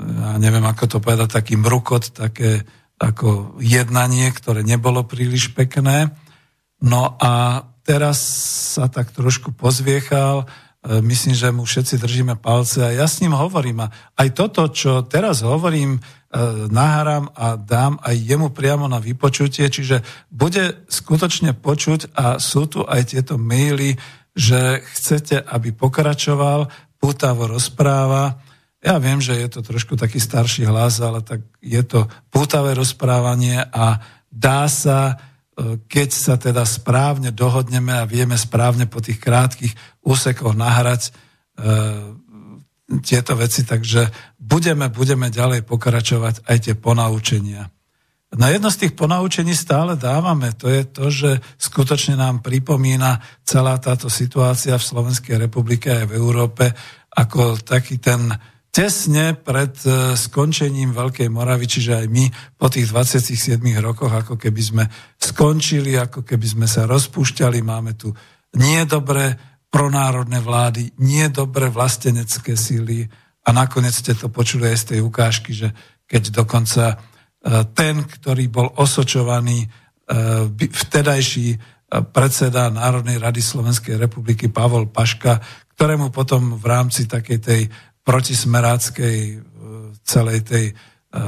ja neviem ako to povedať, taký mrukot, také ako jednanie, ktoré nebolo príliš pekné. No a teraz sa tak trošku pozviechal, myslím, že mu všetci držíme palce a ja s ním hovorím. A aj toto, čo teraz hovorím, e, nahrám a dám aj jemu priamo na vypočutie, čiže bude skutočne počuť a sú tu aj tieto maily, že chcete, aby pokračoval, pútavo rozpráva, ja viem, že je to trošku taký starší hlas, ale tak je to pútavé rozprávanie a dá sa, e, keď sa teda správne dohodneme a vieme správne po tých krátkých úsekoch nahrať e, tieto veci, takže budeme, budeme ďalej pokračovať aj tie ponaučenia. Na jedno z tých ponaučení stále dávame, to je to, že skutočne nám pripomína celá táto situácia v Slovenskej republike aj v Európe ako taký ten tesne pred e, skončením Veľkej Moravy, čiže aj my po tých 27 rokoch, ako keby sme skončili, ako keby sme sa rozpúšťali, máme tu nie dobré pronárodné vlády, nie dobré vlastenecké síly a nakoniec ste to počuli aj z tej ukážky, že keď dokonca e, ten, ktorý bol osočovaný, e, vtedajší predseda Národnej rady Slovenskej republiky Pavol Paška, ktorému potom v rámci takej tej protismeráckej e, celej tej, e,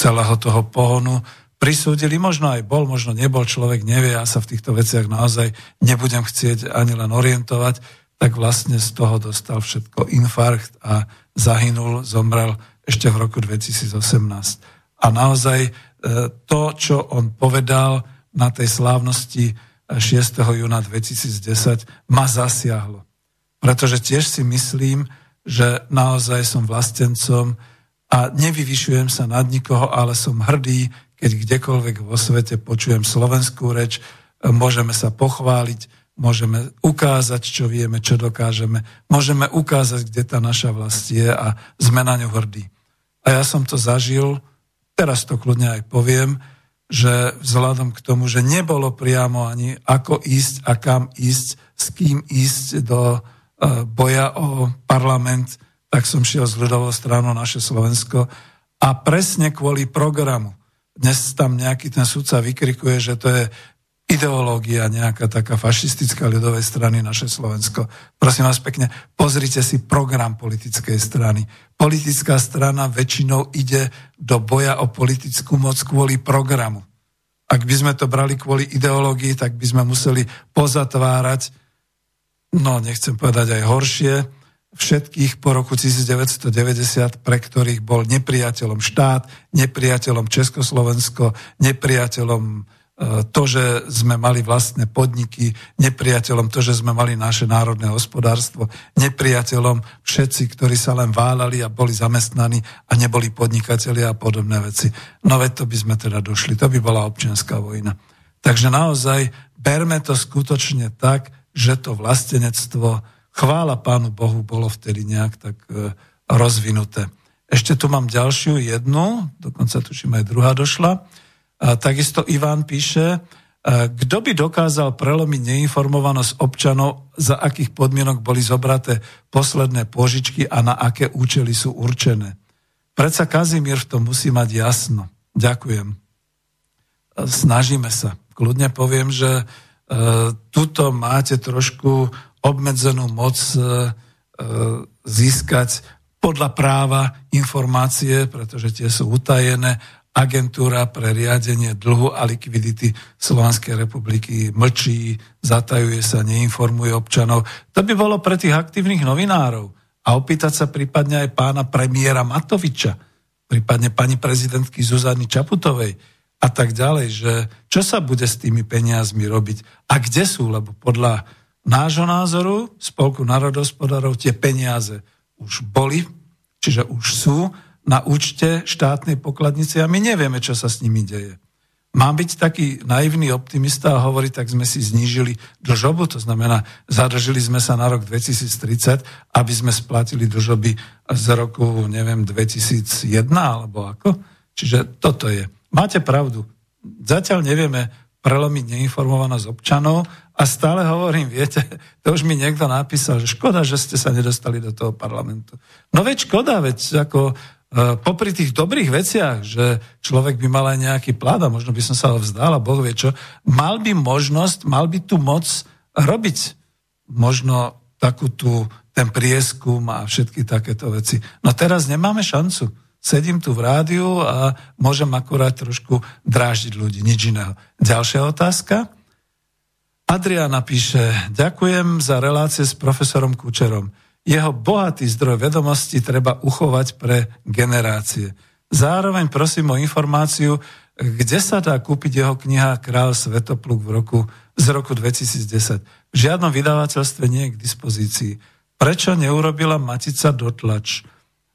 celého toho pohonu prisúdili, možno aj bol, možno nebol, človek nevie, ja sa v týchto veciach naozaj nebudem chcieť ani len orientovať, tak vlastne z toho dostal všetko infarkt a zahynul, zomrel ešte v roku 2018. A naozaj e, to, čo on povedal na tej slávnosti 6. júna 2010, ma zasiahlo. Pretože tiež si myslím, že naozaj som vlastencom a nevyvyšujem sa nad nikoho, ale som hrdý, keď kdekoľvek vo svete počujem slovenskú reč, môžeme sa pochváliť, môžeme ukázať, čo vieme, čo dokážeme, môžeme ukázať, kde tá naša vlast je a sme na ňu hrdí. A ja som to zažil, teraz to kľudne aj poviem, že vzhľadom k tomu, že nebolo priamo ani ako ísť a kam ísť, s kým ísť do boja o parlament, tak som šiel z ľudovou stranou naše Slovensko a presne kvôli programu. Dnes tam nejaký ten sudca vykrikuje, že to je ideológia nejaká taká fašistická ľudovej strany naše Slovensko. Prosím vás pekne, pozrite si program politickej strany. Politická strana väčšinou ide do boja o politickú moc kvôli programu. Ak by sme to brali kvôli ideológii, tak by sme museli pozatvárať no nechcem povedať aj horšie, všetkých po roku 1990, pre ktorých bol nepriateľom štát, nepriateľom Československo, nepriateľom to, že sme mali vlastné podniky, nepriateľom to, že sme mali naše národné hospodárstvo, nepriateľom všetci, ktorí sa len válali a boli zamestnaní a neboli podnikatelia a podobné veci. No veď to by sme teda došli, to by bola občianská vojna. Takže naozaj berme to skutočne tak, že to vlastenectvo, chvála Pánu Bohu, bolo vtedy nejak tak e, rozvinuté. Ešte tu mám ďalšiu jednu, dokonca tuším aj druhá došla. A takisto Ivan píše, e, kto by dokázal prelomiť neinformovanosť občanov, za akých podmienok boli zobraté posledné požičky a na aké účely sú určené. Predsa Kazimír v tom musí mať jasno. Ďakujem. E, snažíme sa. Kľudne poviem, že e, tuto máte trošku obmedzenú moc získať podľa práva informácie, pretože tie sú utajené agentúra pre riadenie dlhu a likvidity Slovenskej republiky mlčí, zatajuje sa, neinformuje občanov. To by bolo pre tých aktívnych novinárov. A opýtať sa prípadne aj pána premiéra Matoviča, prípadne pani prezidentky Zuzany Čaputovej a tak ďalej, že čo sa bude s tými peniazmi robiť a kde sú, lebo podľa nášho názoru, Spolku národospodárov, tie peniaze už boli, čiže už sú na účte štátnej pokladnice a my nevieme, čo sa s nimi deje. Mám byť taký naivný optimista a hovoriť, tak sme si znížili dlžobu, to znamená, zadržili sme sa na rok 2030, aby sme splatili dlžoby z roku, neviem, 2001 alebo ako. Čiže toto je. Máte pravdu. Zatiaľ nevieme prelomiť neinformovanosť občanov a stále hovorím, viete, to už mi niekto napísal, že škoda, že ste sa nedostali do toho parlamentu. No veď škoda, veď ako E, popri tých dobrých veciach, že človek by mal aj nejaký plát a možno by som sa ho vzdal a Boh vie čo, mal by možnosť, mal by tu moc robiť možno takú tú, ten prieskum a všetky takéto veci. No teraz nemáme šancu. Sedím tu v rádiu a môžem akurát trošku dráždiť ľudí, nič iného. Ďalšia otázka. Adriana píše, ďakujem za relácie s profesorom Kučerom. Jeho bohatý zdroj vedomosti treba uchovať pre generácie. Zároveň prosím o informáciu, kde sa dá kúpiť jeho kniha Král Svetopluk v roku, z roku 2010. V žiadnom vydavateľstve nie je k dispozícii. Prečo neurobila Matica dotlač?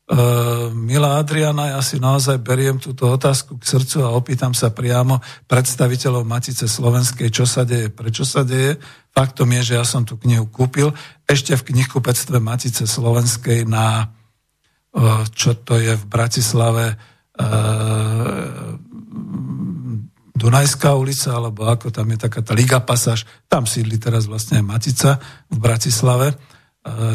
Uh, milá Adriana, ja si naozaj beriem túto otázku k srdcu a opýtam sa priamo predstaviteľov Matice Slovenskej, čo sa deje, prečo sa deje. Faktom je, že ja som tú knihu kúpil ešte v knihkupectve Matice Slovenskej na, uh, čo to je v Bratislave, uh, Dunajská ulica, alebo ako tam je taká tá Liga Pasáž, tam sídli teraz vlastne Matica v Bratislave,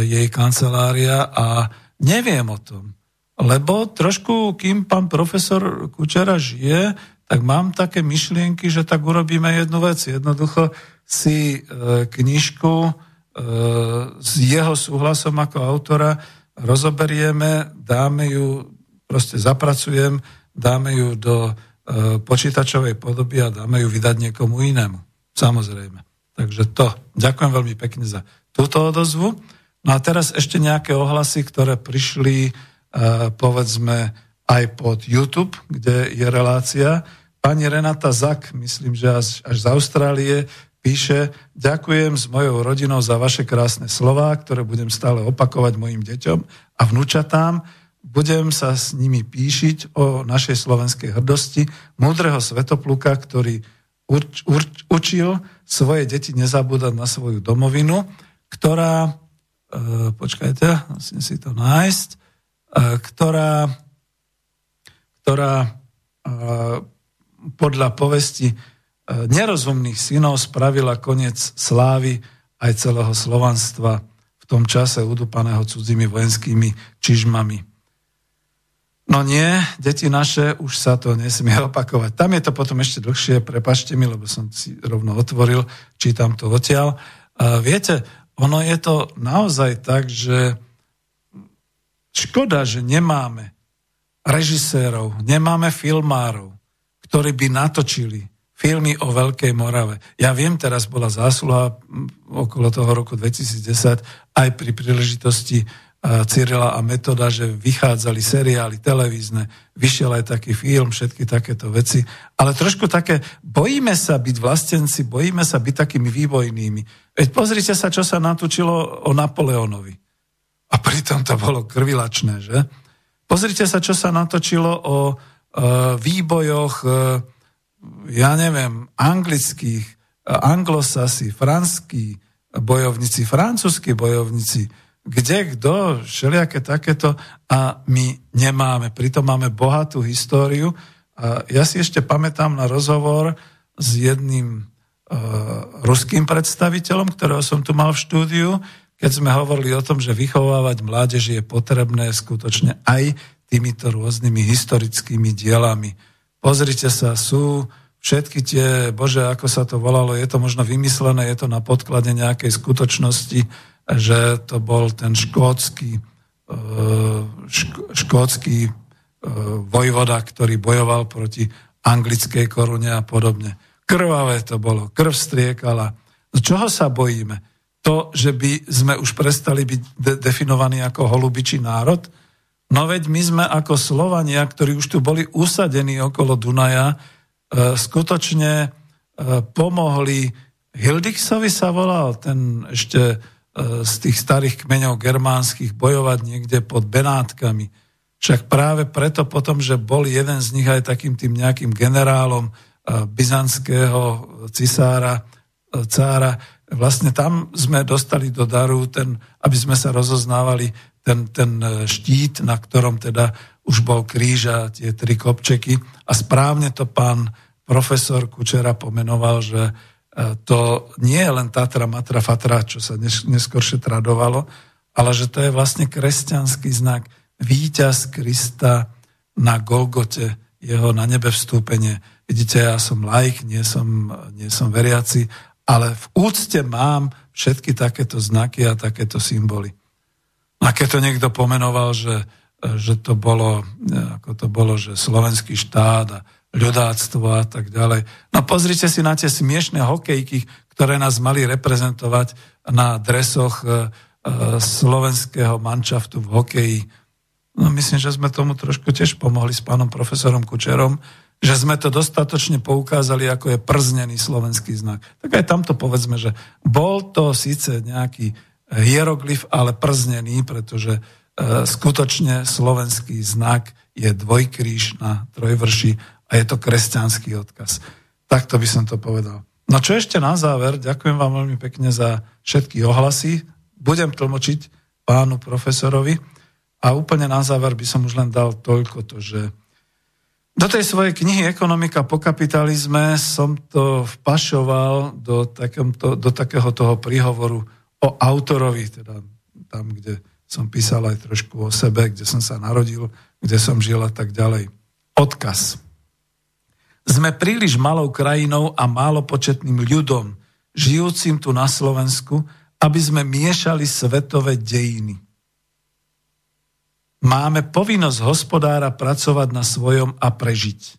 jej kancelária a Neviem o tom. Lebo trošku, kým pán profesor Kučera žije, tak mám také myšlienky, že tak urobíme jednu vec. Jednoducho si e, knižku e, s jeho súhlasom ako autora rozoberieme, dáme ju, proste zapracujem, dáme ju do e, počítačovej podoby a dáme ju vydať niekomu inému. Samozrejme. Takže to. Ďakujem veľmi pekne za túto odozvu. No a teraz ešte nejaké ohlasy, ktoré prišli, e, povedzme, aj pod YouTube, kde je relácia. Pani Renata Zak, myslím, že až, až z Austrálie, píše, ďakujem s mojou rodinou za vaše krásne slová, ktoré budem stále opakovať mojim deťom a vnúčatám. Budem sa s nimi píšiť o našej slovenskej hrdosti, múdreho svetopluka, ktorý uč, uč, učil svoje deti nezabúdať na svoju domovinu, ktorá počkajte, musím si to nájsť, e, ktorá, ktorá e, podľa povesti nerozumných synov spravila koniec slávy aj celého slovanstva v tom čase udupaného cudzími vojenskými čižmami. No nie, deti naše, už sa to nesmie opakovať. Tam je to potom ešte dlhšie, prepašte mi, lebo som si rovno otvoril, čítam to odtiaľ. Viete, ono je to naozaj tak, že škoda, že nemáme režisérov, nemáme filmárov, ktorí by natočili filmy o Veľkej Morave. Ja viem, teraz bola zásluha okolo toho roku 2010 aj pri príležitosti Cyrila a Metoda, že vychádzali seriály televízne, vyšiel aj taký film, všetky takéto veci. Ale trošku také, bojíme sa byť vlastenci, bojíme sa byť takými vývojnými. Veď pozrite sa, čo sa natočilo o Napoleonovi. A pritom to bolo krvilačné, že? Pozrite sa, čo sa natočilo o e, výbojoch, e, ja neviem, anglických, e, anglosasi, franskí bojovníci, francúzskí bojovníci, kde kto, všelijaké takéto a my nemáme. Pritom máme bohatú históriu. Ja si ešte pamätám na rozhovor s jedným uh, ruským predstaviteľom, ktorého som tu mal v štúdiu, keď sme hovorili o tom, že vychovávať mládež je potrebné skutočne aj týmito rôznymi historickými dielami. Pozrite sa, sú všetky tie, bože, ako sa to volalo, je to možno vymyslené, je to na podklade nejakej skutočnosti, že to bol ten škótsky, e, škótsky e, vojvoda, ktorý bojoval proti anglickej korune a podobne. Krvavé to bolo, krv striekala. Z čoho sa bojíme? To, že by sme už prestali byť de- definovaní ako holubičí národ? No veď my sme ako Slovania, ktorí už tu boli usadení okolo Dunaja, e, skutočne e, pomohli Hildixovi sa volal, ten ešte z tých starých kmeňov germánskych bojovať niekde pod Benátkami. Však práve preto potom, že bol jeden z nich aj takým tým nejakým generálom e, byzantského cisára, e, cára, vlastne tam sme dostali do daru, ten, aby sme sa rozoznávali ten, ten štít, na ktorom teda už bol kríž a tie tri kopčeky. A správne to pán profesor Kučera pomenoval, že E, to nie je len Tatra, Matra, Fatra, čo sa neskôršie tradovalo, ale že to je vlastne kresťanský znak. Výťaz Krista na Golgote, jeho na nebe vstúpenie. Vidíte, ja som laik, nie som, nie som veriaci, ale v úcte mám všetky takéto znaky a takéto symboly. A keď to niekto pomenoval, že, že to bolo, ako to bolo, že slovenský štát a ľudáctvo a tak ďalej. No pozrite si na tie smiešné hokejky, ktoré nás mali reprezentovať na dresoch e, e, slovenského manšaftu v hokeji. No myslím, že sme tomu trošku tiež pomohli s pánom profesorom Kučerom, že sme to dostatočne poukázali, ako je prznený slovenský znak. Tak aj tamto povedzme, že bol to síce nejaký hieroglyf, ale prznený, pretože e, skutočne slovenský znak je dvojkríž na trojvrši a je to kresťanský odkaz. Takto by som to povedal. No čo ešte na záver, ďakujem vám veľmi pekne za všetky ohlasy. Budem tlmočiť pánu profesorovi a úplne na záver by som už len dal toľko to, že do tej svojej knihy Ekonomika po kapitalizme som to vpašoval do, takomto, do takého toho príhovoru o autorovi, teda tam, kde som písal aj trošku o sebe, kde som sa narodil, kde som žil a tak ďalej. Odkaz. Sme príliš malou krajinou a málo početným ľudom, žijúcim tu na Slovensku, aby sme miešali svetové dejiny. Máme povinnosť hospodára pracovať na svojom a prežiť.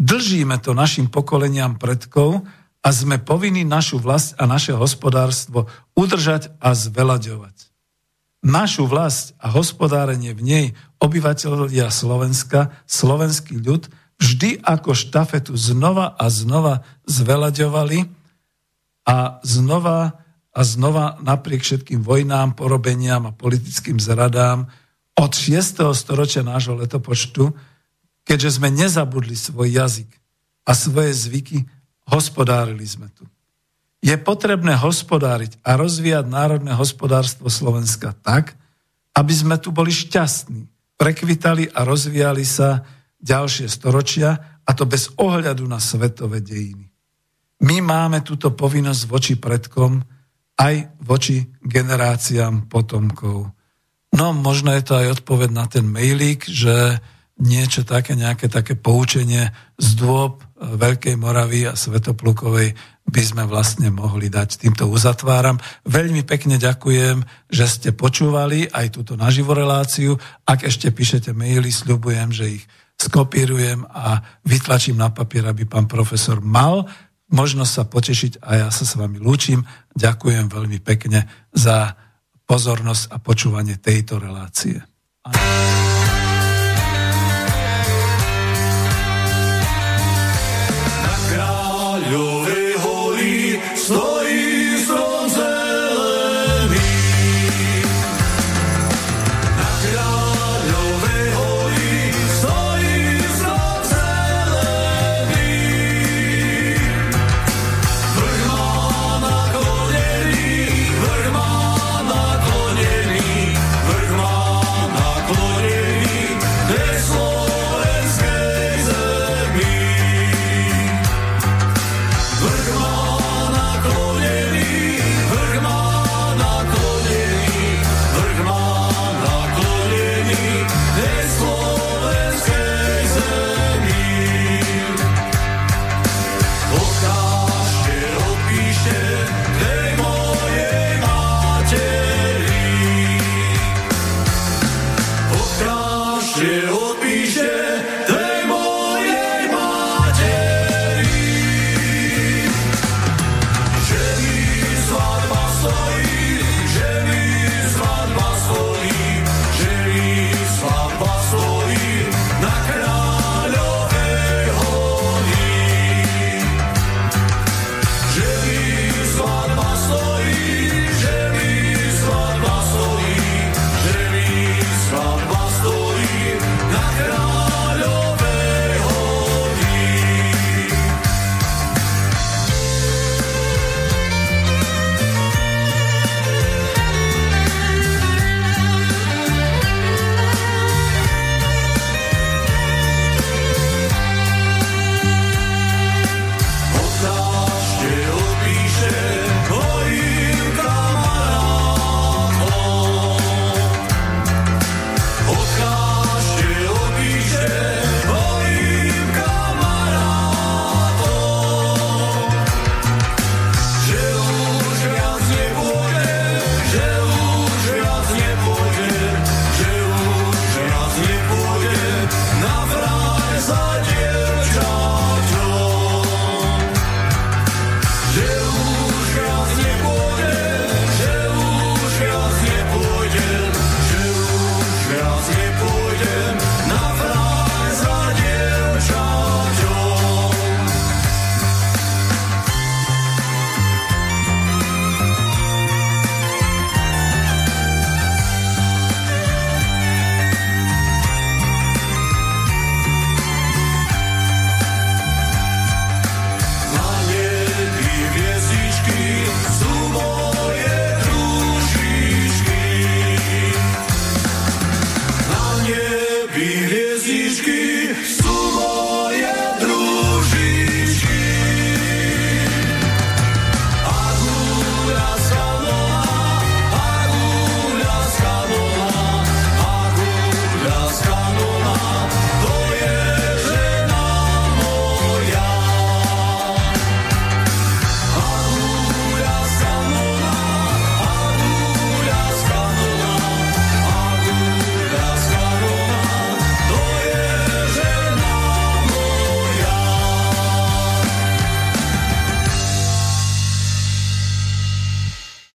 Držíme to našim pokoleniam predkov a sme povinni našu vlast a naše hospodárstvo udržať a zvelaďovať. Našu vlast a hospodárenie v nej obyvateľia Slovenska, slovenský ľud vždy ako štafetu znova a znova zvelaďovali a znova a znova napriek všetkým vojnám, porobeniam a politickým zradám od 6. storočia nášho letopočtu, keďže sme nezabudli svoj jazyk a svoje zvyky, hospodárili sme tu. Je potrebné hospodáriť a rozvíjať národné hospodárstvo Slovenska tak, aby sme tu boli šťastní, prekvitali a rozvíjali sa ďalšie storočia a to bez ohľadu na svetové dejiny. My máme túto povinnosť voči predkom aj voči generáciám potomkov. No možno je to aj odpoveď na ten mailík, že niečo také, nejaké také poučenie z dôb Veľkej Moravy a Svetoplukovej by sme vlastne mohli dať. Týmto uzatváram. Veľmi pekne ďakujem, že ste počúvali aj túto naživo reláciu. Ak ešte píšete maily, sľubujem, že ich skopírujem a vytlačím na papier, aby pán profesor mal možnosť sa potešiť a ja sa s vami lúčim. Ďakujem veľmi pekne za pozornosť a počúvanie tejto relácie. Ano. Lord.